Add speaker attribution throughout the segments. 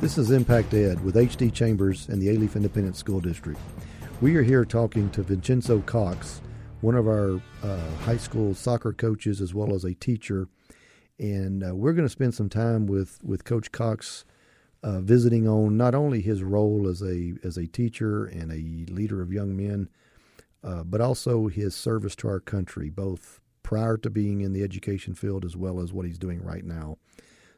Speaker 1: This is Impact Ed with HD Chambers and the Alief Independent School District. We are here talking to Vincenzo Cox, one of our uh, high school soccer coaches as well as a teacher. And uh, we're going to spend some time with, with Coach Cox uh, visiting on not only his role as a, as a teacher and a leader of young men, uh, but also his service to our country, both prior to being in the education field as well as what he's doing right now.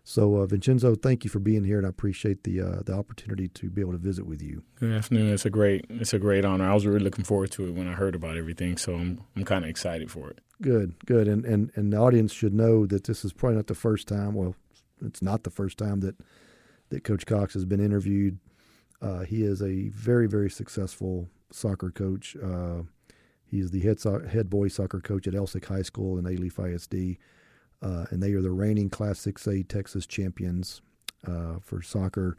Speaker 1: So, uh, Vincenzo, thank you for being here, and I appreciate the uh, the opportunity to be able to visit with you.
Speaker 2: Good afternoon. It's a great it's a great honor. I was really looking forward to it when I heard about everything, so I'm I'm kind of excited for it.
Speaker 1: Good, good, and and and the audience should know that this is probably not the first time. Well, it's not the first time that that Coach Cox has been interviewed. Uh, he is a very very successful soccer coach. Uh, he's the head so- head boys soccer coach at Elsik High School in Alief ISD uh, and they are the reigning Class 6A Texas champions uh, for soccer.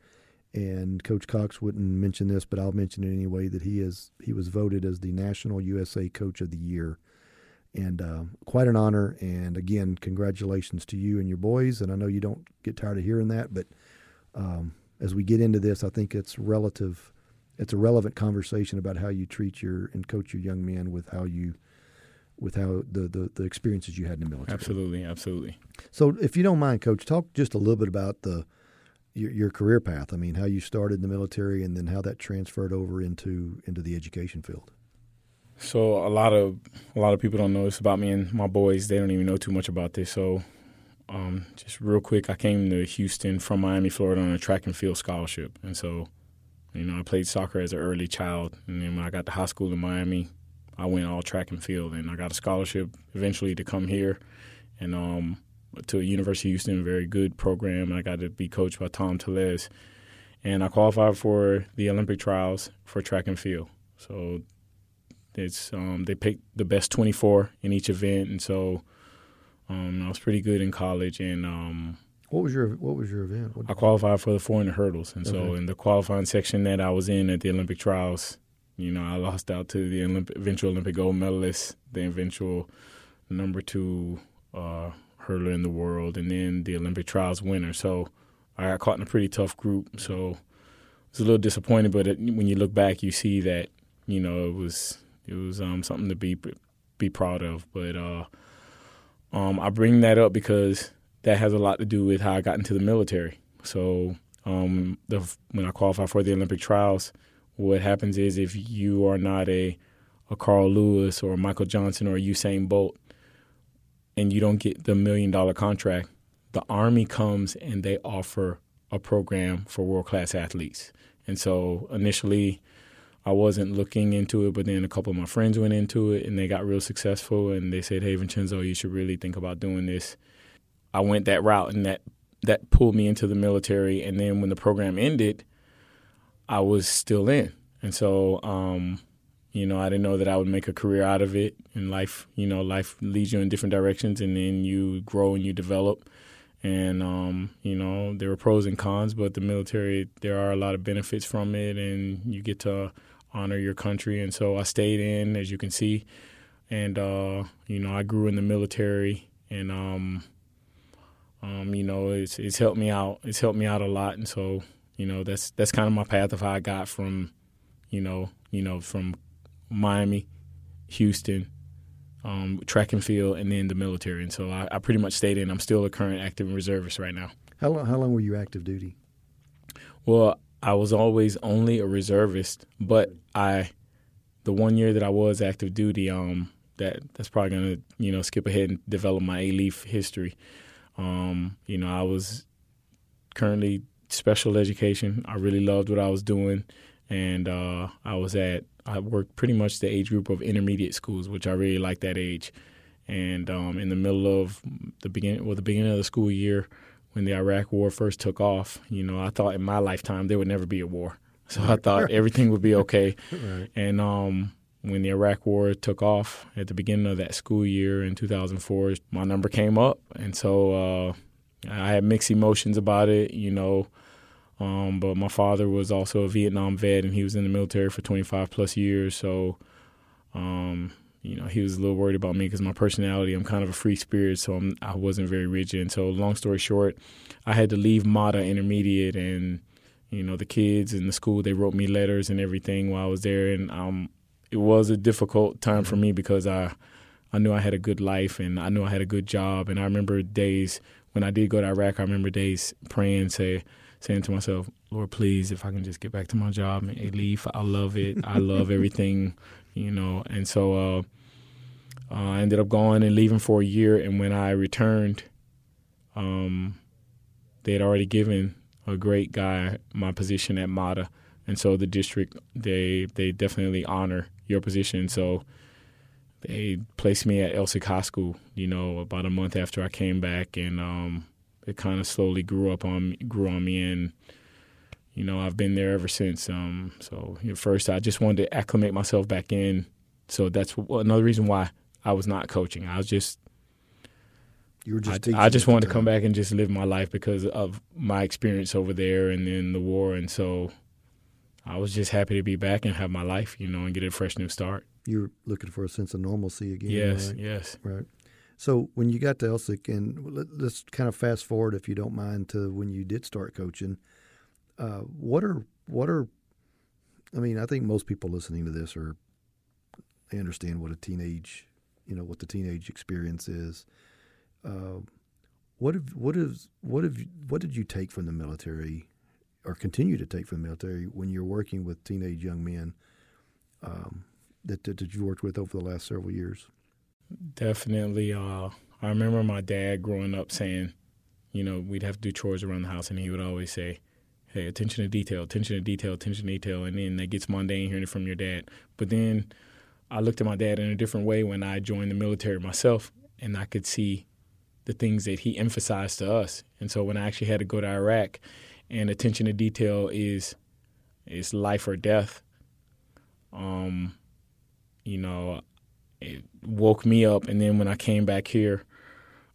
Speaker 1: And Coach Cox wouldn't mention this, but I'll mention it anyway. That he is he was voted as the National USA Coach of the Year, and uh, quite an honor. And again, congratulations to you and your boys. And I know you don't get tired of hearing that, but um, as we get into this, I think it's relative. It's a relevant conversation about how you treat your and coach your young men with how you with how the, the, the experiences you had in the military.
Speaker 2: Absolutely, absolutely.
Speaker 1: So, if you don't mind, Coach, talk just a little bit about the your, your, career path. I mean, how you started in the military, and then how that transferred over into into the education field.
Speaker 2: So, a lot of a lot of people don't know this about me and my boys. They don't even know too much about this. So, um, just real quick, I came to Houston from Miami, Florida, on a track and field scholarship, and so. You know, I played soccer as an early child, and then when I got to high school in Miami, I went all track and field, and I got a scholarship eventually to come here, and um, to a University of Houston, a very good program. And I got to be coached by Tom Tellez, and I qualified for the Olympic trials for track and field. So it's um, they picked the best 24 in each event, and so um, I was pretty good in college. And um,
Speaker 1: what was your what was your event?
Speaker 2: What I qualified for the 400 hurdles, and okay. so in the qualifying section that I was in at the Olympic trials, you know, I lost out to the eventual Olympic gold medalist, the eventual number two uh, hurdler in the world, and then the Olympic trials winner. So I got caught in a pretty tough group. So it's a little disappointed, but it, when you look back, you see that you know it was it was um, something to be be proud of. But uh, um, I bring that up because that has a lot to do with how I got into the military. So um, the, when I qualified for the Olympic trials what happens is if you are not a a Carl Lewis or Michael Johnson or Usain Bolt and you don't get the million dollar contract, the Army comes and they offer a program for world class athletes. And so initially, I wasn't looking into it, but then a couple of my friends went into it and they got real successful. And they said, "Hey, Vincenzo, you should really think about doing this." I went that route, and that that pulled me into the military. And then when the program ended, I was still in. And so, um, you know, I didn't know that I would make a career out of it. And life, you know, life leads you in different directions, and then you grow and you develop. And um, you know, there are pros and cons, but the military, there are a lot of benefits from it, and you get to honor your country. And so, I stayed in, as you can see, and uh, you know, I grew in the military, and um, um, you know, it's it's helped me out. It's helped me out a lot, and so you know, that's that's kind of my path of how I got from, you know, you know, from Miami, Houston, um, track and field, and then the military. And so I, I, pretty much stayed in. I'm still a current active reservist right now.
Speaker 1: How long? How long were you active duty?
Speaker 2: Well, I was always only a reservist, but I, the one year that I was active duty, um, that that's probably gonna you know skip ahead and develop my Alief history. Um, you know, I was currently special education. I really loved what I was doing, and uh, I was at I worked pretty much the age group of intermediate schools, which I really liked that age. And um, in the middle of the beginning, well, the beginning of the school year, when the Iraq War first took off, you know, I thought in my lifetime there would never be a war, so I thought everything would be okay. right. And um, when the Iraq War took off at the beginning of that school year in 2004, my number came up, and so uh, I had mixed emotions about it. You know, um, but my father was also a Vietnam vet, and he was in the military for 25 plus years. So, um, you know, he was a little worried about me because my personality, I'm kind of a free spirit, so I'm, I was not very rigid. And so, long story short, I had to leave MATA Intermediate and you know, the kids in the school they wrote me letters and everything while I was there, and um, it was a difficult time for me because I I knew I had a good life and I knew I had a good job, and I remember days when I did go to Iraq. I remember days praying, say saying to myself, Lord, please, if I can just get back to my job and leave, I love it. I love everything, you know. And so uh, uh, I ended up going and leaving for a year. And when I returned, um, they had already given a great guy my position at MATA, and so the district they they definitely honor your position. So they placed me at Elsik High School. You know, about a month after I came back, and um, it kind of slowly grew up on grew on me, and you know I've been there ever since. Um, so at first I just wanted to acclimate myself back in. So that's another reason why I was not coaching. I was just
Speaker 1: you were just
Speaker 2: I, I just wanted to come back and just live my life because of my experience over there and then the war, and so I was just happy to be back and have my life, you know, and get a fresh new start.
Speaker 1: You're looking for a sense of normalcy again.
Speaker 2: Yes,
Speaker 1: right?
Speaker 2: yes.
Speaker 1: Right. So when you got to Elsik, and let, us kind of fast forward, if you don't mind, to when you did start coaching. Uh, what are what are? I mean, I think most people listening to this are they understand what a teenage, you know, what the teenage experience is. Uh, what have what is what have what did you take from the military, or continue to take from the military when you're working with teenage young men um, that, that that you worked with over the last several years?
Speaker 2: Definitely. Uh, I remember my dad growing up saying, you know, we'd have to do chores around the house, and he would always say, "Hey, attention to detail, attention to detail, attention to detail," and then that gets mundane hearing it from your dad. But then I looked at my dad in a different way when I joined the military myself, and I could see the things that he emphasized to us. And so when I actually had to go to Iraq, and attention to detail is is life or death. Um, you know, it woke me up. And then when I came back here,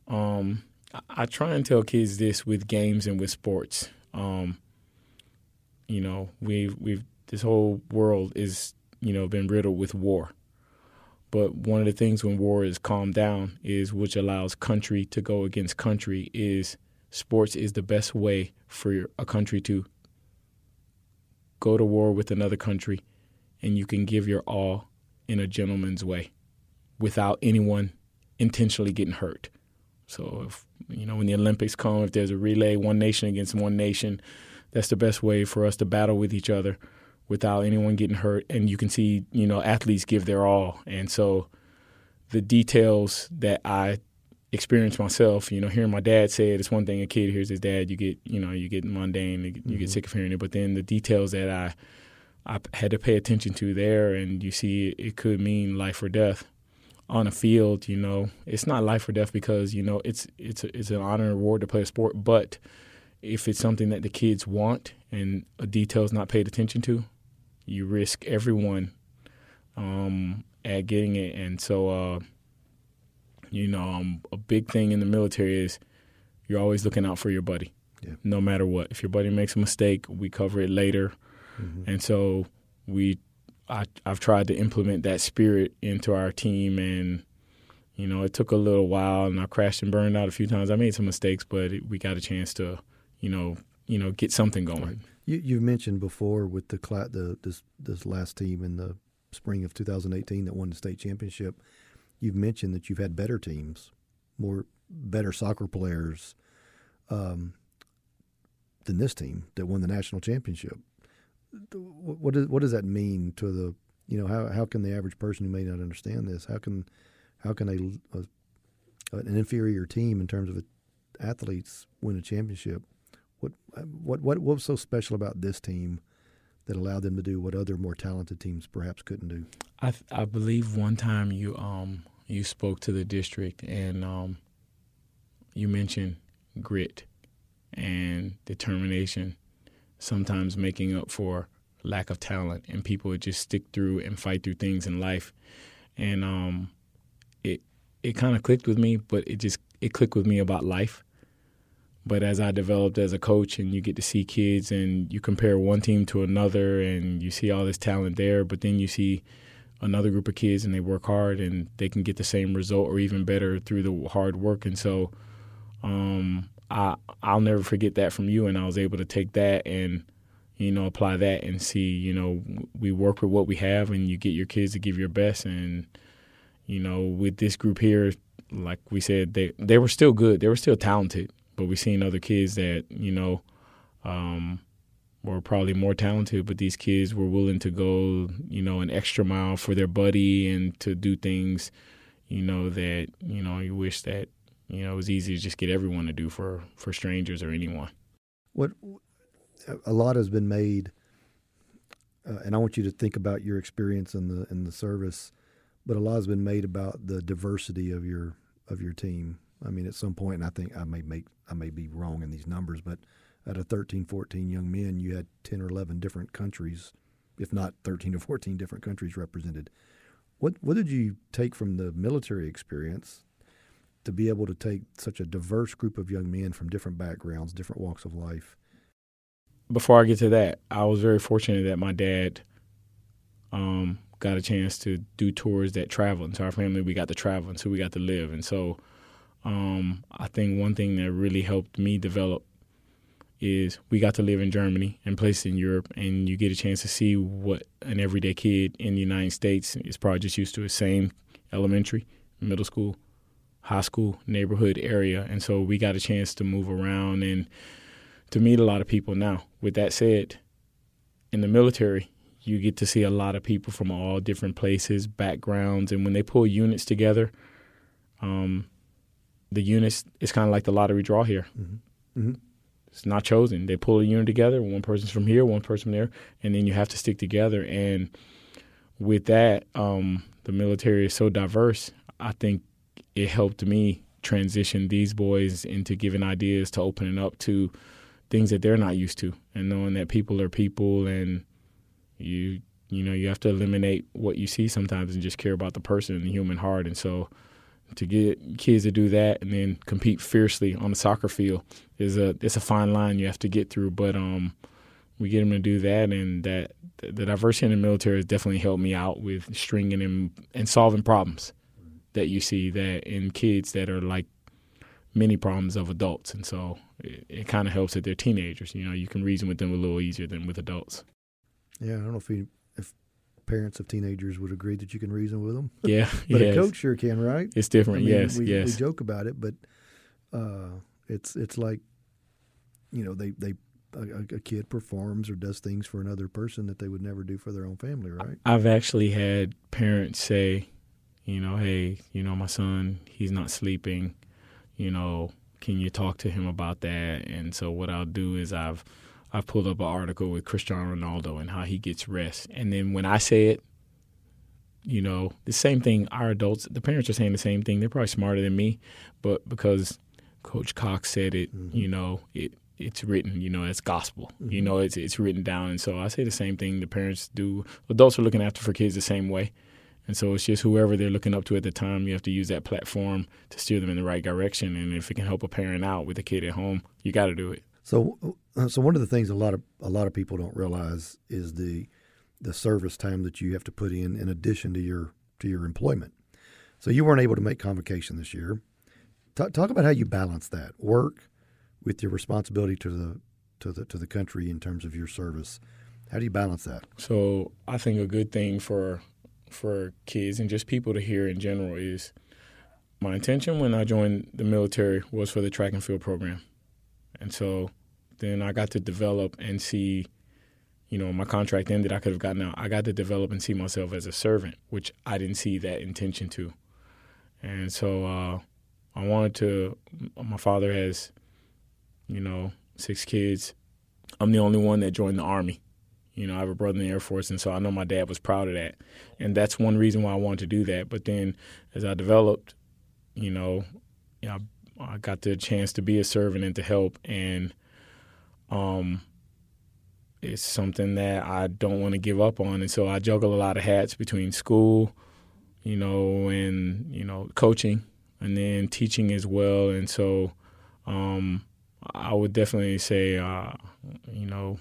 Speaker 2: um, I, I, try and tell kids this with games and with sports. Um, you know, we've we've this whole world is you know been riddled with war. But one of the things when war is calmed down is which allows country to go against country is sports is the best way for a country to go to war with another country and you can give your all in a gentleman's way without anyone intentionally getting hurt. So if you know when the Olympics come, if there's a relay, one nation against one nation, that's the best way for us to battle with each other without anyone getting hurt. And you can see, you know, athletes give their all. And so the details that I experienced myself, you know, hearing my dad say it, it's one thing a kid hears his dad, you get, you know, you get mundane, you mm-hmm. get sick of hearing it. But then the details that I I had to pay attention to there, and you see, it could mean life or death on a field, you know, it's not life or death because you know it's it's a, it's an honor and reward to play a sport. But if it's something that the kids want and a detail is not paid attention to, you risk everyone um, at getting it. And so, uh, you know, um, a big thing in the military is you're always looking out for your buddy, yeah. no matter what. If your buddy makes a mistake, we cover it later. Mm-hmm. And so we I, I've tried to implement that spirit into our team, and you know, it took a little while, and I crashed and burned out a few times. I made some mistakes, but it, we got a chance to, you know, you know, get something going.
Speaker 1: You you mentioned before with the the this this last team in the spring of 2018 that won the state championship. You've mentioned that you've had better teams, more better soccer players, um, than this team that won the national championship what does what does that mean to the you know how how can the average person who may not understand this how can how can a, a an inferior team in terms of athletes win a championship? What what what what was so special about this team that allowed them to do what other more talented teams perhaps couldn't do?
Speaker 2: I I believe one time you um you spoke to the district and um you mentioned grit and determination sometimes making up for lack of talent and people would just stick through and fight through things in life. And um, it it kind of clicked with me but it just it clicked with me about life. But as I developed as a coach and you get to see kids and you compare one team to another and you see all this talent there but then you see another group of kids and they work hard and they can get the same result or even better through the hard work. And so um, I I'll never forget that from you, and I was able to take that and you know, apply that and see, you know, we work with what we have and you get your kids to give your best. And, you know, with this group here, like we said, they, they were still good. They were still talented, but we've seen other kids that, you know, um, were probably more talented, but these kids were willing to go, you know, an extra mile for their buddy and to do things, you know, that, you know, you wish that, you know, it was easy to just get everyone to do for, for strangers or anyone.
Speaker 1: What a lot has been made, uh, and I want you to think about your experience in the in the service. But a lot has been made about the diversity of your of your team. I mean, at some point, and I think I may make I may be wrong in these numbers, but at a 13, 14 young men, you had 10 or 11 different countries, if not 13 or 14 different countries represented. What what did you take from the military experience to be able to take such a diverse group of young men from different backgrounds, different walks of life,
Speaker 2: before I get to that, I was very fortunate that my dad um, got a chance to do tours that traveled. And so our family, we got to travel, and so we got to live. And so um, I think one thing that really helped me develop is we got to live in Germany and places in Europe, and you get a chance to see what an everyday kid in the United States is probably just used to the same elementary, middle school, high school, neighborhood area. And so we got a chance to move around and to meet a lot of people now. With that said, in the military, you get to see a lot of people from all different places, backgrounds, and when they pull units together, um, the units it's kind of like the lottery draw here. Mm-hmm. Mm-hmm. It's not chosen. They pull a unit together. One person's from here, one person from there, and then you have to stick together. And with that, um, the military is so diverse. I think it helped me transition these boys into giving ideas to opening up to things that they're not used to and knowing that people are people and you you know you have to eliminate what you see sometimes and just care about the person and the human heart. And so to get kids to do that and then compete fiercely on the soccer field is a it's a fine line you have to get through. But um we get them to do that and that the diversity in the military has definitely helped me out with stringing and, and solving problems that you see that in kids that are like many problems of adults, and so it, it kind of helps that they're teenagers. You know, you can reason with them a little easier than with adults.
Speaker 1: Yeah, I don't know if you, if parents of teenagers would agree that you can reason with them.
Speaker 2: Yeah,
Speaker 1: but
Speaker 2: yes.
Speaker 1: a coach sure can, right?
Speaker 2: It's different.
Speaker 1: I mean,
Speaker 2: yes,
Speaker 1: we,
Speaker 2: yes.
Speaker 1: We joke about it, but uh, it's it's like you know they they a, a, kid performs or does things for another person that they would never do for their own family, right?
Speaker 2: I've actually had parents say, you know, hey, you know, my son, he's not sleeping you know, can you talk to him about that? And so what I'll do is I've I've pulled up an article with Cristiano Ronaldo and how he gets rest. And then when I say it, you know, the same thing our adults the parents are saying the same thing. They're probably smarter than me, but because Coach Cox said it, mm-hmm. you know, it it's written, you know, it's gospel. Mm-hmm. You know, it's it's written down. And so I say the same thing the parents do. Adults are looking after for kids the same way. And so it's just whoever they're looking up to at the time, you have to use that platform to steer them in the right direction. And if it can help a parent out with a kid at home, you got to do it.
Speaker 1: So, uh, so one of the things a lot of a lot of people don't realize is the the service time that you have to put in in addition to your to your employment. So you weren't able to make convocation this year. Talk, talk about how you balance that work with your responsibility to the to the to the country in terms of your service. How do you balance that?
Speaker 2: So I think a good thing for for kids and just people to hear in general is my intention when I joined the military was for the track and field program. And so then I got to develop and see, you know, my contract ended, I could have gotten out. I got to develop and see myself as a servant, which I didn't see that intention to. And so uh, I wanted to, my father has, you know, six kids. I'm the only one that joined the Army. You know, I have a brother in the Air Force, and so I know my dad was proud of that. And that's one reason why I wanted to do that. But then as I developed, you know, know I got the chance to be a servant and to help. And um, it's something that I don't want to give up on. And so I juggle a lot of hats between school, you know, and, you know, coaching and then teaching as well. And so um, I would definitely say, uh, you know,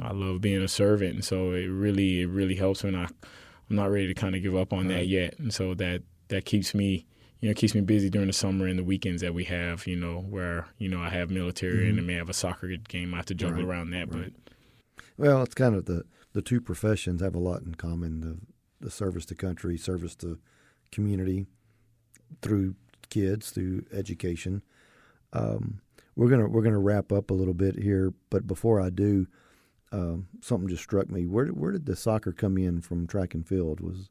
Speaker 2: I love being a servant, and so it really it really helps when I I'm not ready to kind of give up on right. that yet, and so that that keeps me you know keeps me busy during the summer and the weekends that we have, you know, where you know I have military mm-hmm. and I may have a soccer game. I have to juggle right. around that, right. but
Speaker 1: Well, it's kind of the the two professions have a lot in common: the the service to country, service to community through kids, through education. Um, we're gonna we're gonna wrap up a little bit here, but before I do, um, something just struck me. Where where did the soccer come in from track and field? Was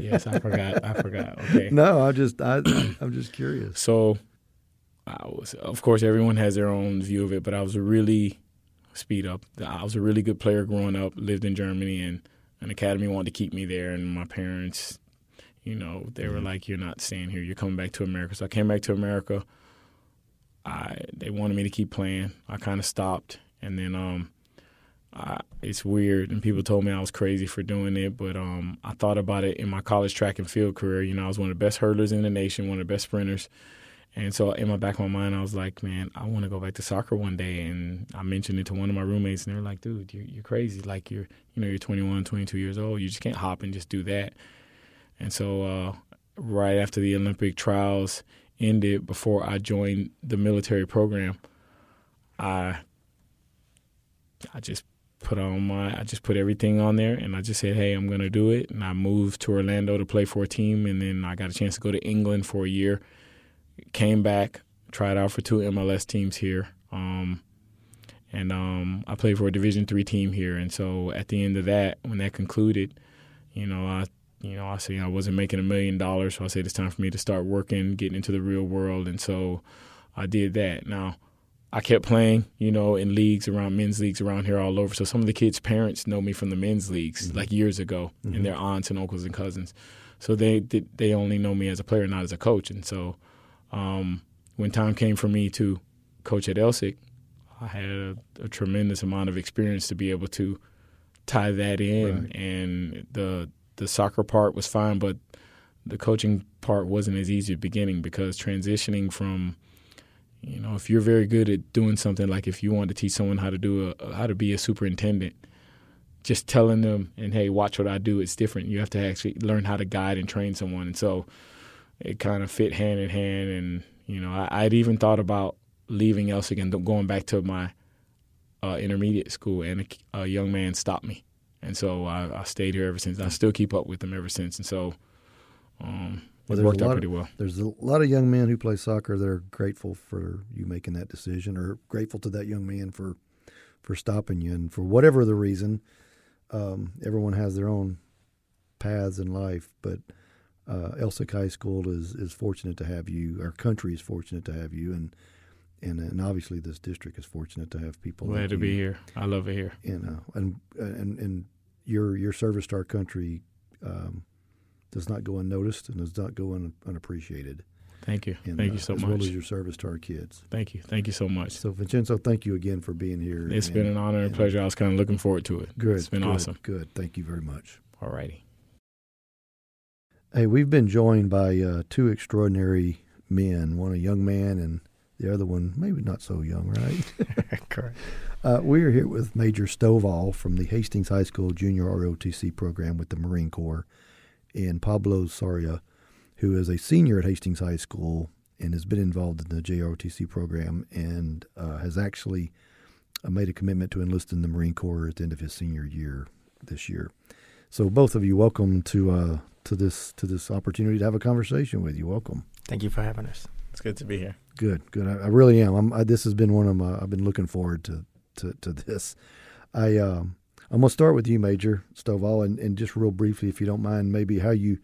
Speaker 2: yes, I forgot. I forgot. Okay.
Speaker 1: No, I just I I'm just curious.
Speaker 2: So, I was of course everyone has their own view of it, but I was a really speed up. I was a really good player growing up. Lived in Germany, and an academy wanted to keep me there, and my parents, you know, they were mm-hmm. like, "You're not staying here. You're coming back to America." So I came back to America. I they wanted me to keep playing. I kind of stopped, and then um, I, it's weird, and people told me I was crazy for doing it, but um, I thought about it in my college track and field career. You know, I was one of the best hurdlers in the nation, one of the best sprinters. And so in my back of my mind, I was like, man, I want to go back to soccer one day. And I mentioned it to one of my roommates, and they were like, dude, you're, you're crazy. Like you're, you know, you're 21, 22 years old. You just can't hop and just do that. And so uh, right after the Olympic trials ended, before I joined the military program, I I just put on my I just put everything on there and I just said, Hey, I'm gonna do it and I moved to Orlando to play for a team and then I got a chance to go to England for a year. Came back, tried out for two MLS teams here. Um, and um, I played for a Division three team here. And so at the end of that, when that concluded, you know, I you know, I said I wasn't making a million dollars, so I said it's time for me to start working, getting into the real world, and so I did that. Now I kept playing, you know, in leagues around men's leagues around here all over. So some of the kids' parents know me from the men's leagues mm-hmm. like years ago, mm-hmm. and their aunts and uncles and cousins. So they they only know me as a player, not as a coach. And so um, when time came for me to coach at Elsik, I had a, a, tremendous amount of experience to be able to tie that in. Right. And the the soccer part was fine, but the coaching part wasn't as easy at the beginning because transitioning from you know, if you're very good at doing something like if you want to teach someone how to do a how to be a superintendent, just telling them and hey, watch what I do, it's different. You have to actually learn how to guide and train someone, and so it kind of fit hand in hand. And you know, I, would even thought about leaving Elsik and going back to my uh, intermediate school, and a, a, young man stopped me, and so I, I, stayed here ever since. I still keep up with him ever since, and so. Um, well, it worked out pretty well.
Speaker 1: There's a lot of young men who play soccer that are grateful for you making that decision, or grateful to that young man for for stopping you, and for whatever the reason. Um, everyone has their own paths in life, but uh, Elsik High School is is fortunate to have you. Our country is fortunate to have you, and and and obviously this district is fortunate to have people.
Speaker 2: Glad
Speaker 1: like
Speaker 2: to
Speaker 1: you.
Speaker 2: be here. I love it here.
Speaker 1: You know, and and and your your service to our country. Um, does not go unnoticed and does not go un, unappreciated.
Speaker 2: Thank you. And, thank you uh, so
Speaker 1: as
Speaker 2: much.
Speaker 1: As well as your service to our kids.
Speaker 2: Thank you. Thank you so much.
Speaker 1: So, Vincenzo, thank you again for being here.
Speaker 2: It's and, been an honor and, and pleasure. I was kind of looking forward to it.
Speaker 1: Good.
Speaker 2: It's been
Speaker 1: good,
Speaker 2: awesome.
Speaker 1: Good. Thank you very much.
Speaker 2: All righty.
Speaker 1: Hey, we've been joined by uh, two extraordinary men, one a young man and the other one maybe not so young, right?
Speaker 2: Correct.
Speaker 1: Uh, we are here with Major Stovall from the Hastings High School Junior ROTC program with the Marine Corps and Pablo Soria, who is a senior at Hastings High School and has been involved in the JROTC program and uh, has actually uh, made a commitment to enlist in the Marine Corps at the end of his senior year this year. So both of you, welcome to uh, to this to this opportunity to have a conversation with you. Welcome.
Speaker 3: Thank you for having us.
Speaker 2: It's good to be here.
Speaker 1: Good, good. I, I really am. I, this has been one of my. I've been looking forward to to, to this. I um, I'm going to start with you, Major Stovall, and, and just real briefly, if you don't mind, maybe how you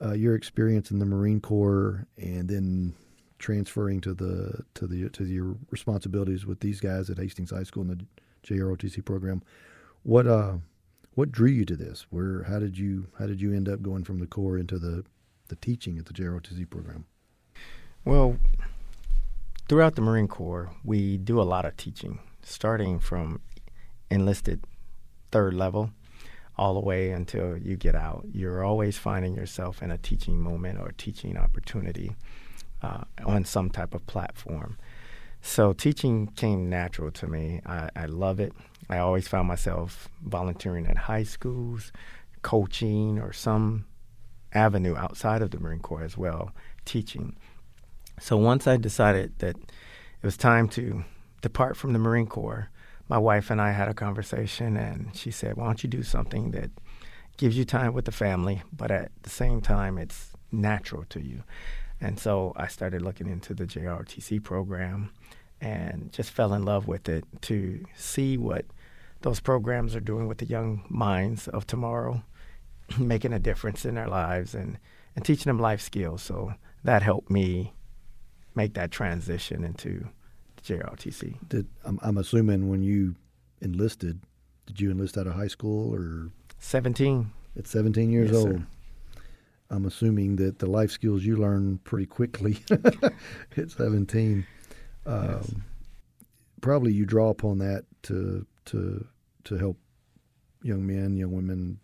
Speaker 1: uh, your experience in the Marine Corps, and then transferring to the to the to your responsibilities with these guys at Hastings High School in the JROTC program. What uh what drew you to this? Where how did you how did you end up going from the Corps into the the teaching at the JROTC program?
Speaker 3: Well, throughout the Marine Corps, we do a lot of teaching, starting from enlisted third level all the way until you get out. You're always finding yourself in a teaching moment or teaching opportunity uh, on some type of platform. So teaching came natural to me. I, I love it. I always found myself volunteering at high schools, coaching, or some avenue outside of the Marine Corps as well, teaching. So once I decided that it was time to depart from the Marine Corps, my wife and I had a conversation, and she said, "Why don't you do something that gives you time with the family, but at the same time, it's natural to you?" And so I started looking into the JROTC program, and just fell in love with it to see what those programs are doing with the young minds of tomorrow, making a difference in their lives and, and teaching them life skills. So that helped me make that transition into JROTC.
Speaker 1: Did I'm, I'm assuming when you enlisted, did you enlist out of high school or
Speaker 3: 17?
Speaker 1: At 17 years
Speaker 3: yes,
Speaker 1: old.
Speaker 3: Sir.
Speaker 1: I'm assuming that the life skills you learn pretty quickly at 17. Um, yes. Probably you draw upon that to to to help young men, young women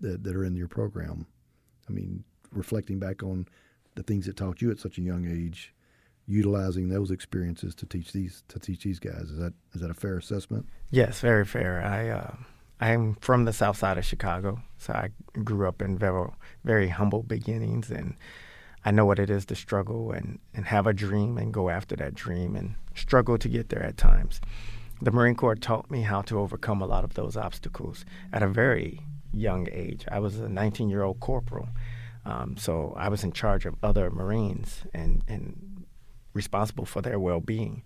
Speaker 1: that, that are in your program. I mean, reflecting back on the things that taught you at such a young age, utilizing those experiences to teach these to teach these guys. Is that is that a fair assessment?
Speaker 3: Yes, very fair. I uh, I am from the south side of Chicago, so I grew up in very very humble beginnings, and I know what it is to struggle and and have a dream and go after that dream and struggle to get there at times. The Marine Corps taught me how to overcome a lot of those obstacles at a very young age. I was a 19 year old corporal. Um, so I was in charge of other Marines and, and responsible for their well being.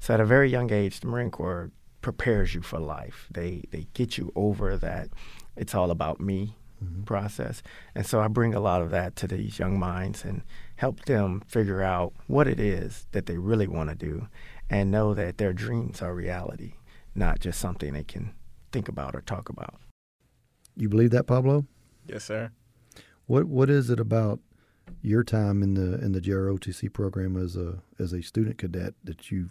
Speaker 3: So at a very young age, the Marine Corps prepares you for life. They they get you over that it's all about me mm-hmm. process. And so I bring a lot of that to these young minds and help them figure out what it is that they really want to do and know that their dreams are reality, not just something they can think about or talk about.
Speaker 1: You believe that, Pablo?
Speaker 2: Yes, sir.
Speaker 1: What What is it about your time in the in the JROTC program as a as a student cadet that you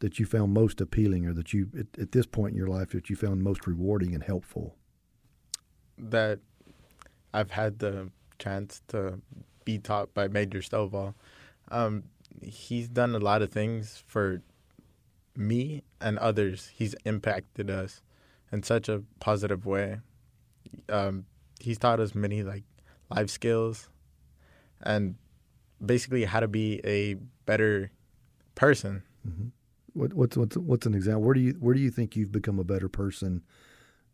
Speaker 1: that you found most appealing, or that you at, at this point in your life that you found most rewarding and helpful?
Speaker 4: That I've had the chance to be taught by Major Stovall. Um, he's done a lot of things for me and others. He's impacted us in such a positive way. Um, he's taught us many like life skills and basically how to be a better person.
Speaker 1: Mm-hmm. What, what's what's what's an example? Where do you where do you think you've become a better person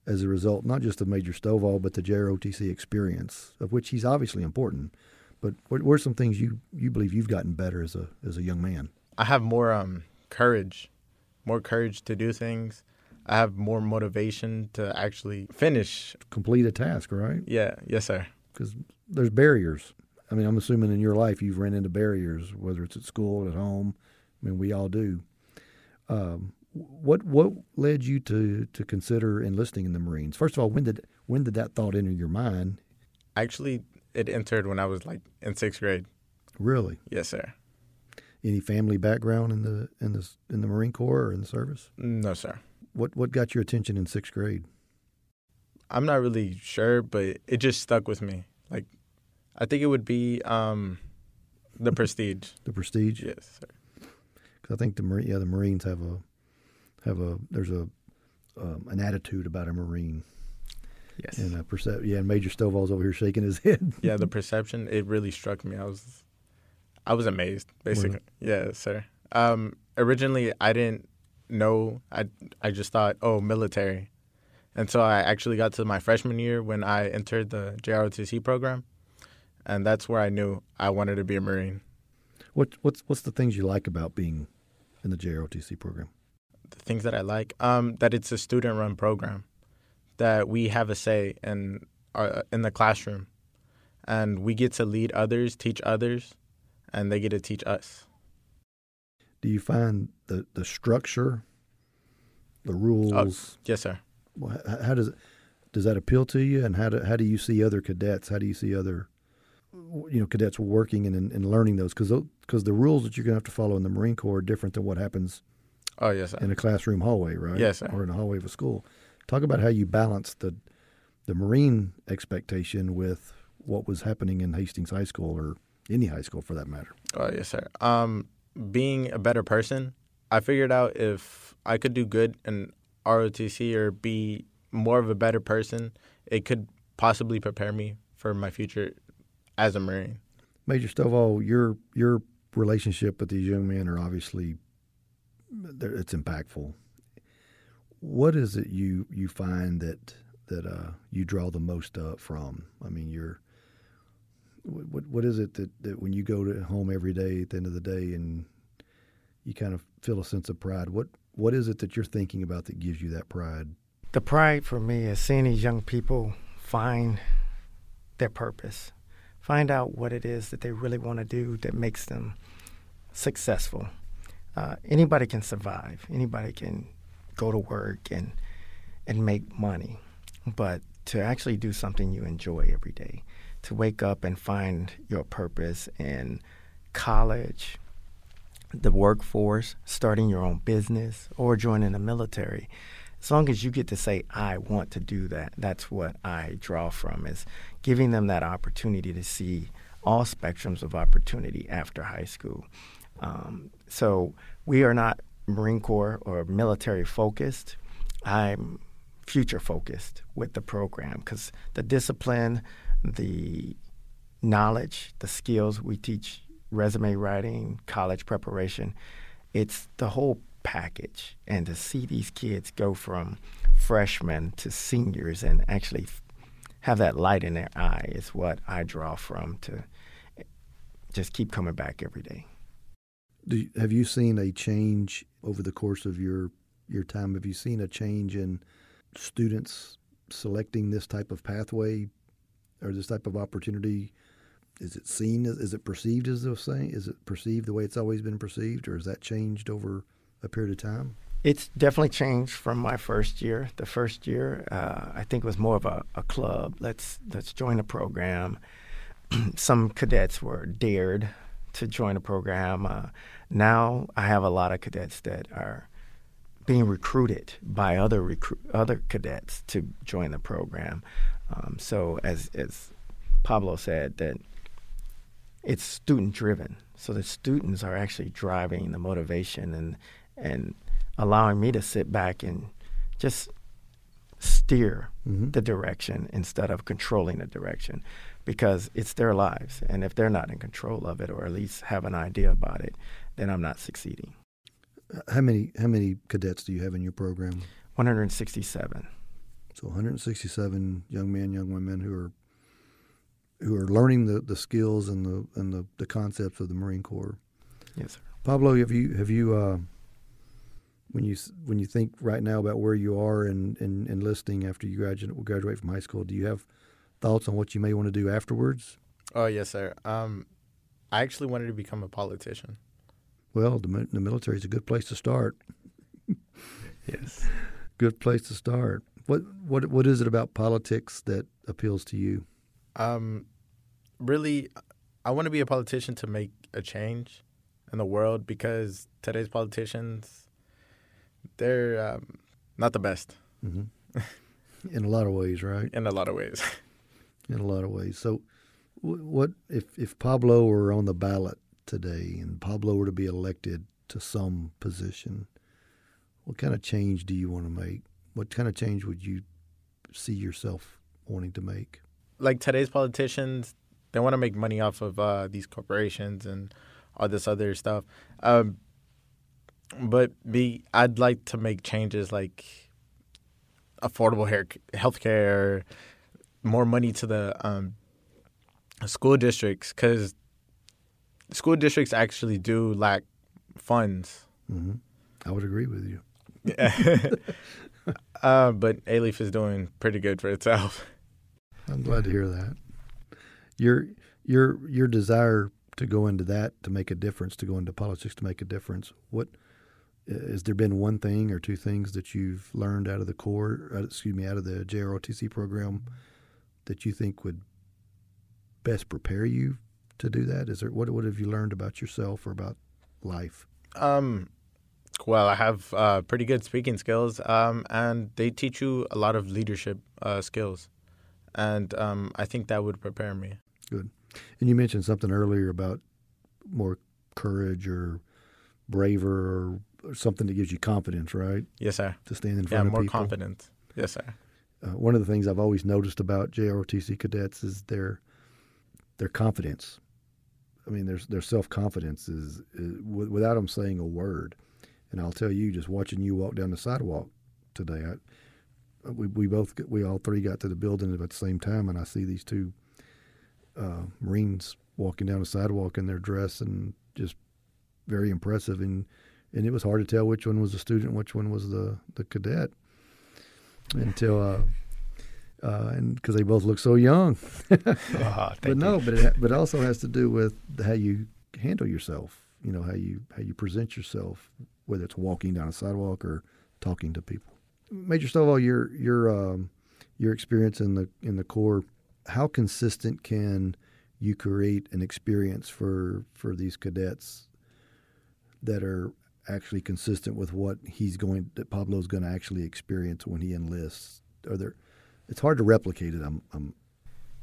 Speaker 1: as a result, not just of Major Stovall, but the JROTC experience, of which he's obviously important. But what, what are some things you, you believe you've gotten better as a as a young man?
Speaker 4: I have more um, courage, more courage to do things. I have more motivation to actually finish,
Speaker 1: complete a task. Right?
Speaker 4: Yeah. Yes, sir.
Speaker 1: Because there's barriers. I mean, I'm assuming in your life you've ran into barriers, whether it's at school, at home. I mean, we all do. Um, what what led you to to consider enlisting in the Marines? First of all, when did when did that thought enter your mind?
Speaker 4: Actually, it entered when I was like in sixth grade.
Speaker 1: Really?
Speaker 4: Yes, sir.
Speaker 1: Any family background in the in the in the Marine Corps or in the service?
Speaker 4: No, sir.
Speaker 1: What what got your attention in sixth grade?
Speaker 4: I'm not really sure, but it just stuck with me. Like, I think it would be um, the Prestige.
Speaker 1: the Prestige.
Speaker 4: Yes.
Speaker 1: Because I think the Marine, yeah, the Marines have a have a there's a um, an attitude about a Marine
Speaker 4: Yes.
Speaker 1: And uh, percep- yeah, and Major Stovall's over here shaking his head.
Speaker 4: yeah, the perception it really struck me. I was, I was amazed, basically. Yeah, sir. Um, originally, I didn't know. I I just thought, oh, military, and so I actually got to my freshman year when I entered the JROTC program, and that's where I knew I wanted to be a Marine.
Speaker 1: What what's what's the things you like about being in the JROTC program?
Speaker 4: The things that I like, um, that it's a student-run program that we have a say in our, in the classroom, and we get to lead others, teach others, and they get to teach us.
Speaker 1: Do you find the the structure, the rules?
Speaker 4: Oh, yes, sir.
Speaker 1: How does does that appeal to you, and how do how do you see other cadets? How do you see other you know cadets working and, and learning those because because the rules that you're going to have to follow in the Marine Corps are different than what happens.
Speaker 4: Oh yes, sir.
Speaker 1: in a classroom hallway, right?
Speaker 4: Yes, sir.
Speaker 1: Or in a hallway of a school. Talk about how you balance the the Marine expectation with what was happening in Hastings High School or any high school for that matter.
Speaker 4: Oh yes, sir. Um, being a better person, I figured out if I could do good in ROTC or be more of a better person, it could possibly prepare me for my future as a Marine.
Speaker 1: Major Stovall, your your relationship with these young men are obviously it's impactful what is it you you find that that uh, you draw the most uh, from? I mean, you're what what is it that, that when you go to home every day at the end of the day and you kind of feel a sense of pride? What what is it that you're thinking about that gives you that pride?
Speaker 3: The pride for me is seeing these young people find their purpose, find out what it is that they really want to do that makes them successful. Uh, anybody can survive. Anybody can go to work and and make money, but to actually do something you enjoy every day, to wake up and find your purpose in college, the workforce, starting your own business, or joining the military. As long as you get to say, I want to do that, that's what I draw from is giving them that opportunity to see all spectrums of opportunity after high school. Um, so we are not Marine Corps or military focused. I'm future focused with the program because the discipline, the knowledge, the skills we teach resume writing, college preparation, it's the whole package. And to see these kids go from freshmen to seniors and actually have that light in their eye is what I draw from to just keep coming back every day.
Speaker 1: Do, have you seen a change over the course of your your time? Have you seen a change in students selecting this type of pathway or this type of opportunity? Is it seen? Is it perceived as the same? Is it perceived the way it's always been perceived, or has that changed over a period of time?
Speaker 3: It's definitely changed from my first year. The first year, uh, I think, was more of a, a club. Let's let's join a program. Some cadets were dared to join a program. Uh, now I have a lot of cadets that are being recruited by other other cadets to join the program. Um, so as as Pablo said, that it's student driven. So the students are actually driving the motivation and and allowing me to sit back and just steer mm-hmm. the direction instead of controlling the direction because it's their lives. And if they're not in control of it or at least have an idea about it, then I'm not succeeding.
Speaker 1: How many how many cadets do you have in your program?
Speaker 3: 167.
Speaker 1: So 167 young men, young women who are who are learning the, the skills and the and the, the concepts of the Marine Corps.
Speaker 3: Yes, sir.
Speaker 1: Pablo, have you have you uh, when you when you think right now about where you are in, in enlisting after you graduate graduate from high school, do you have thoughts on what you may want to do afterwards?
Speaker 4: Oh yes, sir. Um, I actually wanted to become a politician.
Speaker 1: Well, the, the military is a good place to start.
Speaker 3: yes,
Speaker 1: good place to start. What what what is it about politics that appeals to you?
Speaker 4: Um, really, I want to be a politician to make a change in the world because today's politicians, they're um, not the best.
Speaker 1: Mm-hmm. In a lot of ways, right?
Speaker 4: In a lot of ways.
Speaker 1: in a lot of ways. So, what if if Pablo were on the ballot today and Pablo were to be elected to some position? What kind of change do you want to make? What kind of change would you see yourself wanting to make?
Speaker 4: Like today's politicians, they want to make money off of uh, these corporations and all this other stuff. Um, but be, I'd like to make changes like affordable hair, health care, more money to the um, school districts because school districts actually do lack funds.
Speaker 1: Mm-hmm. I would agree with you.
Speaker 4: uh, but Alief is doing pretty good for itself.
Speaker 1: I'm glad to hear that. Your your your desire to go into that to make a difference, to go into politics to make a difference. What has there been one thing or two things that you've learned out of the Corps, uh, excuse me, out of the JROTC program that you think would best prepare you to do that? Is there what what have you learned about yourself or about life?
Speaker 4: Um, well, I have uh, pretty good speaking skills, um, and they teach you a lot of leadership uh, skills, and um, I think that would prepare me.
Speaker 1: Good. And you mentioned something earlier about more courage or braver or, or something that gives you confidence, right?
Speaker 4: Yes, sir.
Speaker 1: To stand in front
Speaker 4: yeah,
Speaker 1: of
Speaker 4: people.
Speaker 1: Yeah,
Speaker 4: more confident. Yes, sir
Speaker 1: uh, one of the things I've always noticed about JROTC cadets is their their confidence. I mean, their their self confidence is, is w- without them saying a word. And I'll tell you, just watching you walk down the sidewalk today. I, we we both we all three got to the building at the same time, and I see these two uh, Marines walking down the sidewalk in their dress and just very impressive. And and it was hard to tell which one was the student, which one was the the cadet until. Uh, uh, and because they both look so young,
Speaker 3: oh,
Speaker 1: but no, but it, but it also has to do with how you handle yourself. You know how you how you present yourself, whether it's walking down a sidewalk or talking to people. Major Stovall, your your um, your experience in the in the Corps, how consistent can you create an experience for for these cadets that are actually consistent with what he's going that Pablo's going to actually experience when he enlists? Are there it's hard to replicate it. I'm, I'm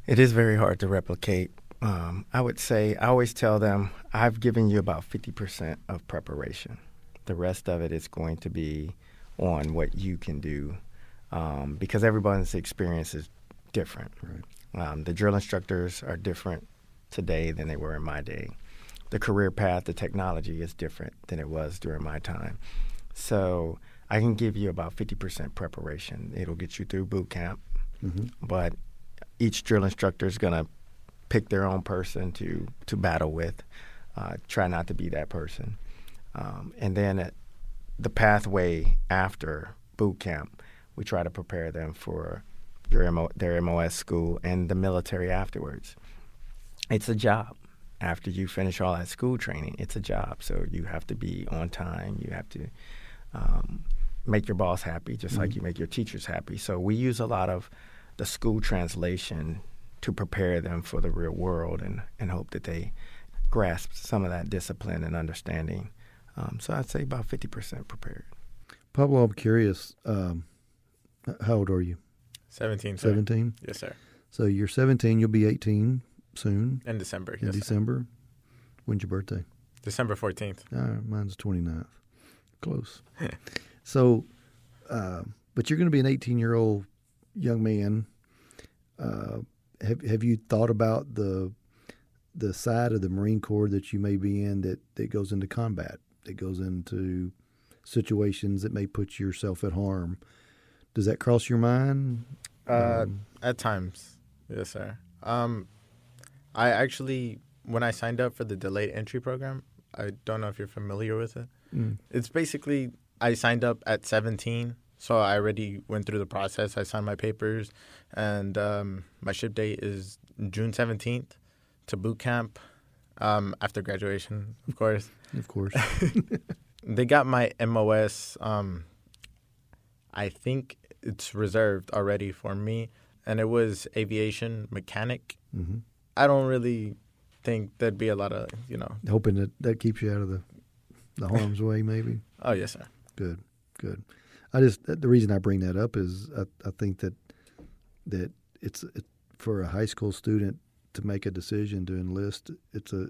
Speaker 3: it is very hard to replicate. Um, I would say I always tell them I've given you about fifty percent of preparation. The rest of it is going to be on what you can do um, because everyone's experience is different.
Speaker 1: Right.
Speaker 3: Um, the drill instructors are different today than they were in my day. The career path, the technology is different than it was during my time. So I can give you about 50% preparation. It'll get you through boot camp Mm-hmm. But each drill instructor is going to pick their own person to to battle with. Uh, try not to be that person. Um, and then the pathway after boot camp, we try to prepare them for their, MO, their MOS school and the military afterwards. It's a job. After you finish all that school training, it's a job. So you have to be on time. You have to um, make your boss happy, just mm-hmm. like you make your teachers happy. So we use a lot of the school translation to prepare them for the real world and, and hope that they grasp some of that discipline and understanding. Um, so I'd say about 50% prepared.
Speaker 1: Pablo, I'm curious. Um, how old are you?
Speaker 4: 17.
Speaker 1: 17?
Speaker 4: Yes, sir.
Speaker 1: So you're 17, you'll be 18 soon.
Speaker 4: In December.
Speaker 1: In
Speaker 4: yes,
Speaker 1: December.
Speaker 4: Sir.
Speaker 1: When's your birthday?
Speaker 4: December 14th.
Speaker 1: Uh, mine's 29th. Close. so, uh, but you're going to be an 18 year old young man, uh, have have you thought about the the side of the Marine Corps that you may be in that, that goes into combat, that goes into situations that may put yourself at harm? Does that cross your mind?
Speaker 4: Uh, um, at times, yes, sir. Um, I actually, when I signed up for the delayed entry program, I don't know if you're familiar with it. Mm. It's basically I signed up at 17 so I already went through the process. I signed my papers, and um, my ship date is June seventeenth to boot camp um, after graduation, of course.
Speaker 1: of course.
Speaker 4: they got my MOS. Um, I think it's reserved already for me, and it was aviation mechanic. Mm-hmm. I don't really think there'd be a lot of you know
Speaker 1: hoping that that keeps you out of the the harm's way, maybe.
Speaker 4: Oh yes, sir.
Speaker 1: Good, good. I just the reason I bring that up is I, I think that that it's it, for a high school student to make a decision to enlist. It's a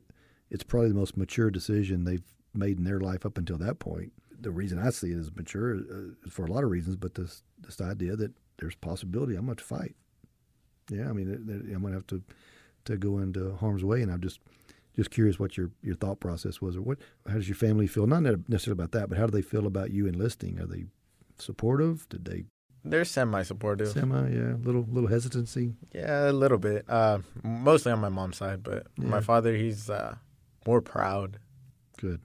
Speaker 1: it's probably the most mature decision they've made in their life up until that point. The reason I see it as mature uh, for a lot of reasons, but this this idea that there's possibility I'm going to fight. Yeah, I mean I'm going to have to to go into harm's way, and I'm just just curious what your, your thought process was, or what how does your family feel? Not necessarily about that, but how do they feel about you enlisting? Are they supportive? Did they?
Speaker 4: They're semi-supportive.
Speaker 1: Semi, yeah. Little little hesitancy.
Speaker 4: Yeah, a little bit. Uh, mostly on my mom's side, but yeah. my father, he's uh, more proud.
Speaker 1: Good.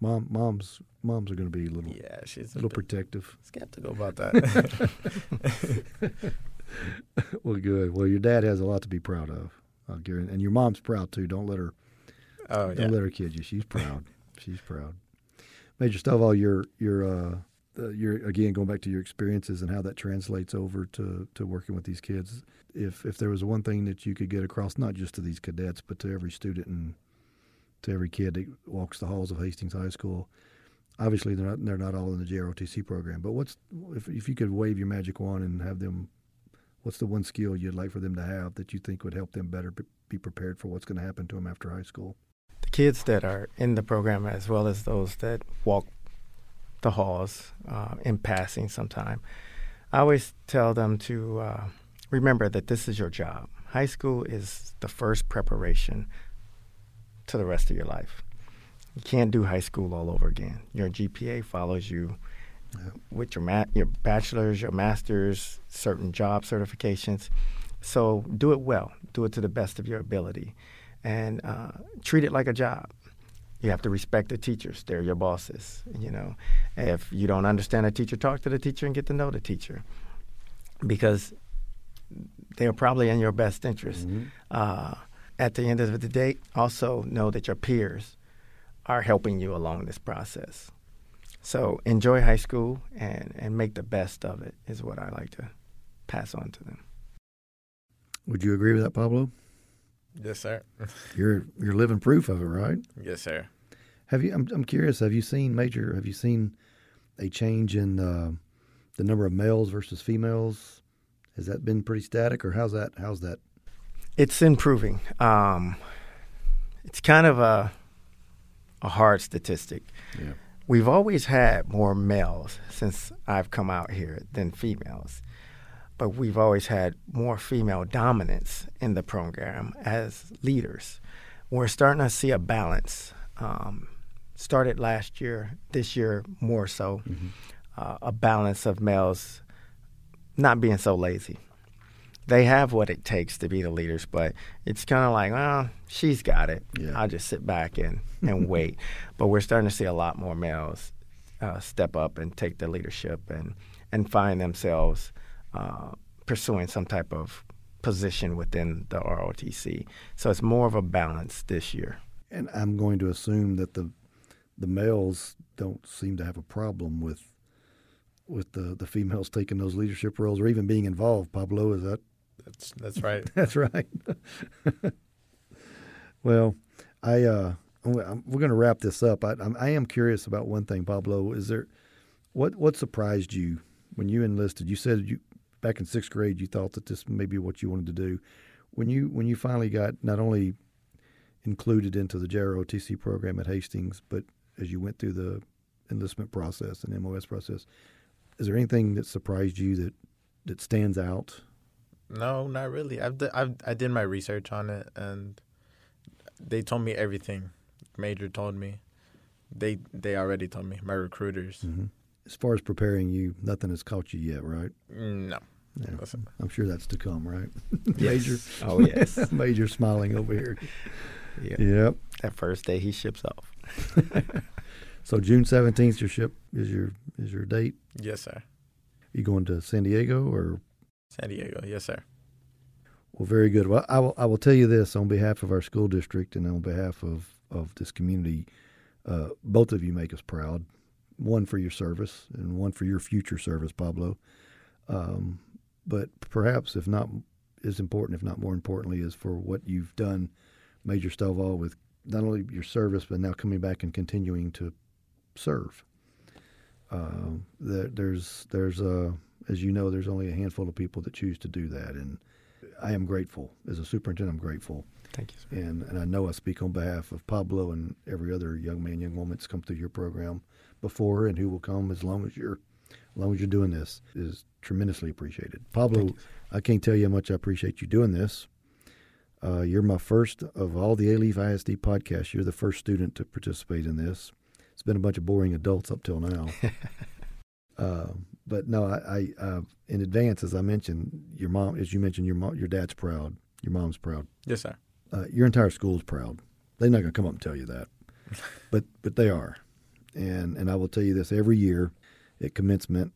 Speaker 1: Mom, moms, moms are going to be a little.
Speaker 4: Yeah, she's
Speaker 1: a little protective.
Speaker 4: Skeptical about that.
Speaker 1: well, good. Well, your dad has a lot to be proud of, uh, Gary, and your mom's proud too. Don't let her.
Speaker 4: Oh,
Speaker 1: don't
Speaker 4: yeah.
Speaker 1: let her kid you. She's proud. She's proud. Major Stovall, your your uh, uh, your again going back to your experiences and how that translates over to, to working with these kids. If if there was one thing that you could get across, not just to these cadets, but to every student and to every kid that walks the halls of Hastings High School, obviously they're not they're not all in the JROTC program. But what's if if you could wave your magic wand and have them, what's the one skill you'd like for them to have that you think would help them better be prepared for what's going to happen to them after high school?
Speaker 3: The kids that are in the program, as well as those that walk the halls uh, in passing sometime. I always tell them to uh, remember that this is your job. High school is the first preparation to the rest of your life. You can't do high school all over again. Your GPA follows you with your ma- your bachelor's, your master's, certain job certifications. So do it well. Do it to the best of your ability, and uh, treat it like a job. You have to respect the teachers; they're your bosses. You know, if you don't understand a teacher, talk to the teacher and get to know the teacher, because they are probably in your best interest. Mm-hmm. Uh, at the end of the day, also know that your peers are helping you along this process. So enjoy high school and, and make the best of it is what I like to pass on to them.
Speaker 1: Would you agree with that, Pablo?
Speaker 4: Yes, sir.
Speaker 1: you're you're living proof of it, right?
Speaker 4: Yes, sir.
Speaker 1: Have you? I'm I'm curious. Have you seen major? Have you seen a change in uh, the number of males versus females? Has that been pretty static, or how's that? How's that?
Speaker 3: It's improving. Um, it's kind of a a hard statistic.
Speaker 1: Yeah
Speaker 3: we've always had more males since I've come out here than females, but we've always had more female dominance in the program as leaders. We're starting to see a balance. Um, started last year, this year more so, mm-hmm. uh, a balance of males not being so lazy they have what it takes to be the leaders, but it's kind of like, well, she's got it. Yeah. I'll just sit back and, and wait. But we're starting to see a lot more males uh, step up and take the leadership and, and find themselves uh, pursuing some type of position within the ROTC. So it's more of a balance this year.
Speaker 1: And I'm going to assume that the the males don't seem to have a problem with with the, the females taking those leadership roles or even being involved. Pablo, is that
Speaker 4: that's that's right.
Speaker 1: that's right. well, I uh, we're going to wrap this up. I, I am curious about one thing, Pablo. Is there what what surprised you when you enlisted? You said you back in sixth grade you thought that this may be what you wanted to do. When you when you finally got not only included into the JROTC program at Hastings, but as you went through the enlistment process and MOS process, is there anything that surprised you that that stands out
Speaker 4: no, not really. I've, d- I've I did my research on it, and they told me everything. Major told me. They they already told me. My recruiters.
Speaker 1: Mm-hmm. As far as preparing you, nothing has caught you yet, right?
Speaker 4: No.
Speaker 1: Yeah. I'm sure that's to come, right?
Speaker 3: Major. Oh yes.
Speaker 1: Major smiling over here.
Speaker 3: Yep.
Speaker 1: Yep.
Speaker 3: That first day he ships off.
Speaker 1: so June seventeenth, your ship is your is your date.
Speaker 4: Yes, sir.
Speaker 1: You going to San Diego or
Speaker 4: San Diego, yes, sir.
Speaker 1: Well, very good. Well, I will, I will tell you this on behalf of our school district and on behalf of, of this community. Uh, both of you make us proud. One for your service and one for your future service, Pablo. Um, but perhaps, if not as important, if not more importantly, is for what you've done, Major Stovall, with not only your service, but now coming back and continuing to serve. Uh, there's there's a as you know, there's only a handful of people that choose to do that, and I am grateful. As a superintendent, I'm grateful.
Speaker 3: Thank you.
Speaker 1: Sir. And and I know I speak on behalf of Pablo and every other young man, young woman that's come through your program before, and who will come as long as you're, as long as you're doing this, is tremendously appreciated. Pablo, I can't tell you how much I appreciate you doing this. Uh, you're my first of all the Alief ISD podcasts. You're the first student to participate in this. It's been a bunch of boring adults up till now. uh, but no, I, I uh, in advance, as I mentioned, your mom, as you mentioned, your mom, your dad's proud, your mom's proud.
Speaker 4: Yes, sir.
Speaker 1: Uh, your entire school's proud. They're not going to come up and tell you that, but but they are, and and I will tell you this every year, at commencement,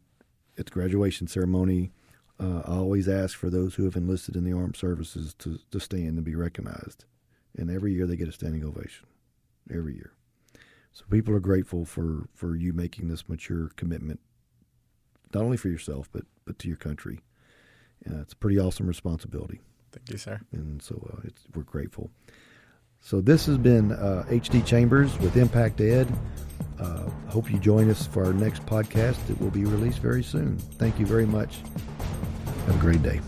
Speaker 1: at the graduation ceremony, uh, I always ask for those who have enlisted in the armed services to to stand and be recognized, and every year they get a standing ovation, every year. So people are grateful for for you making this mature commitment not only for yourself but but to your country. Uh, it's a pretty awesome responsibility.
Speaker 4: Thank you, sir.
Speaker 1: And so uh, we're grateful. So this has been uh, HD Chambers with Impact Ed. Uh, hope you join us for our next podcast. It will be released very soon. Thank you very much. Have a great day.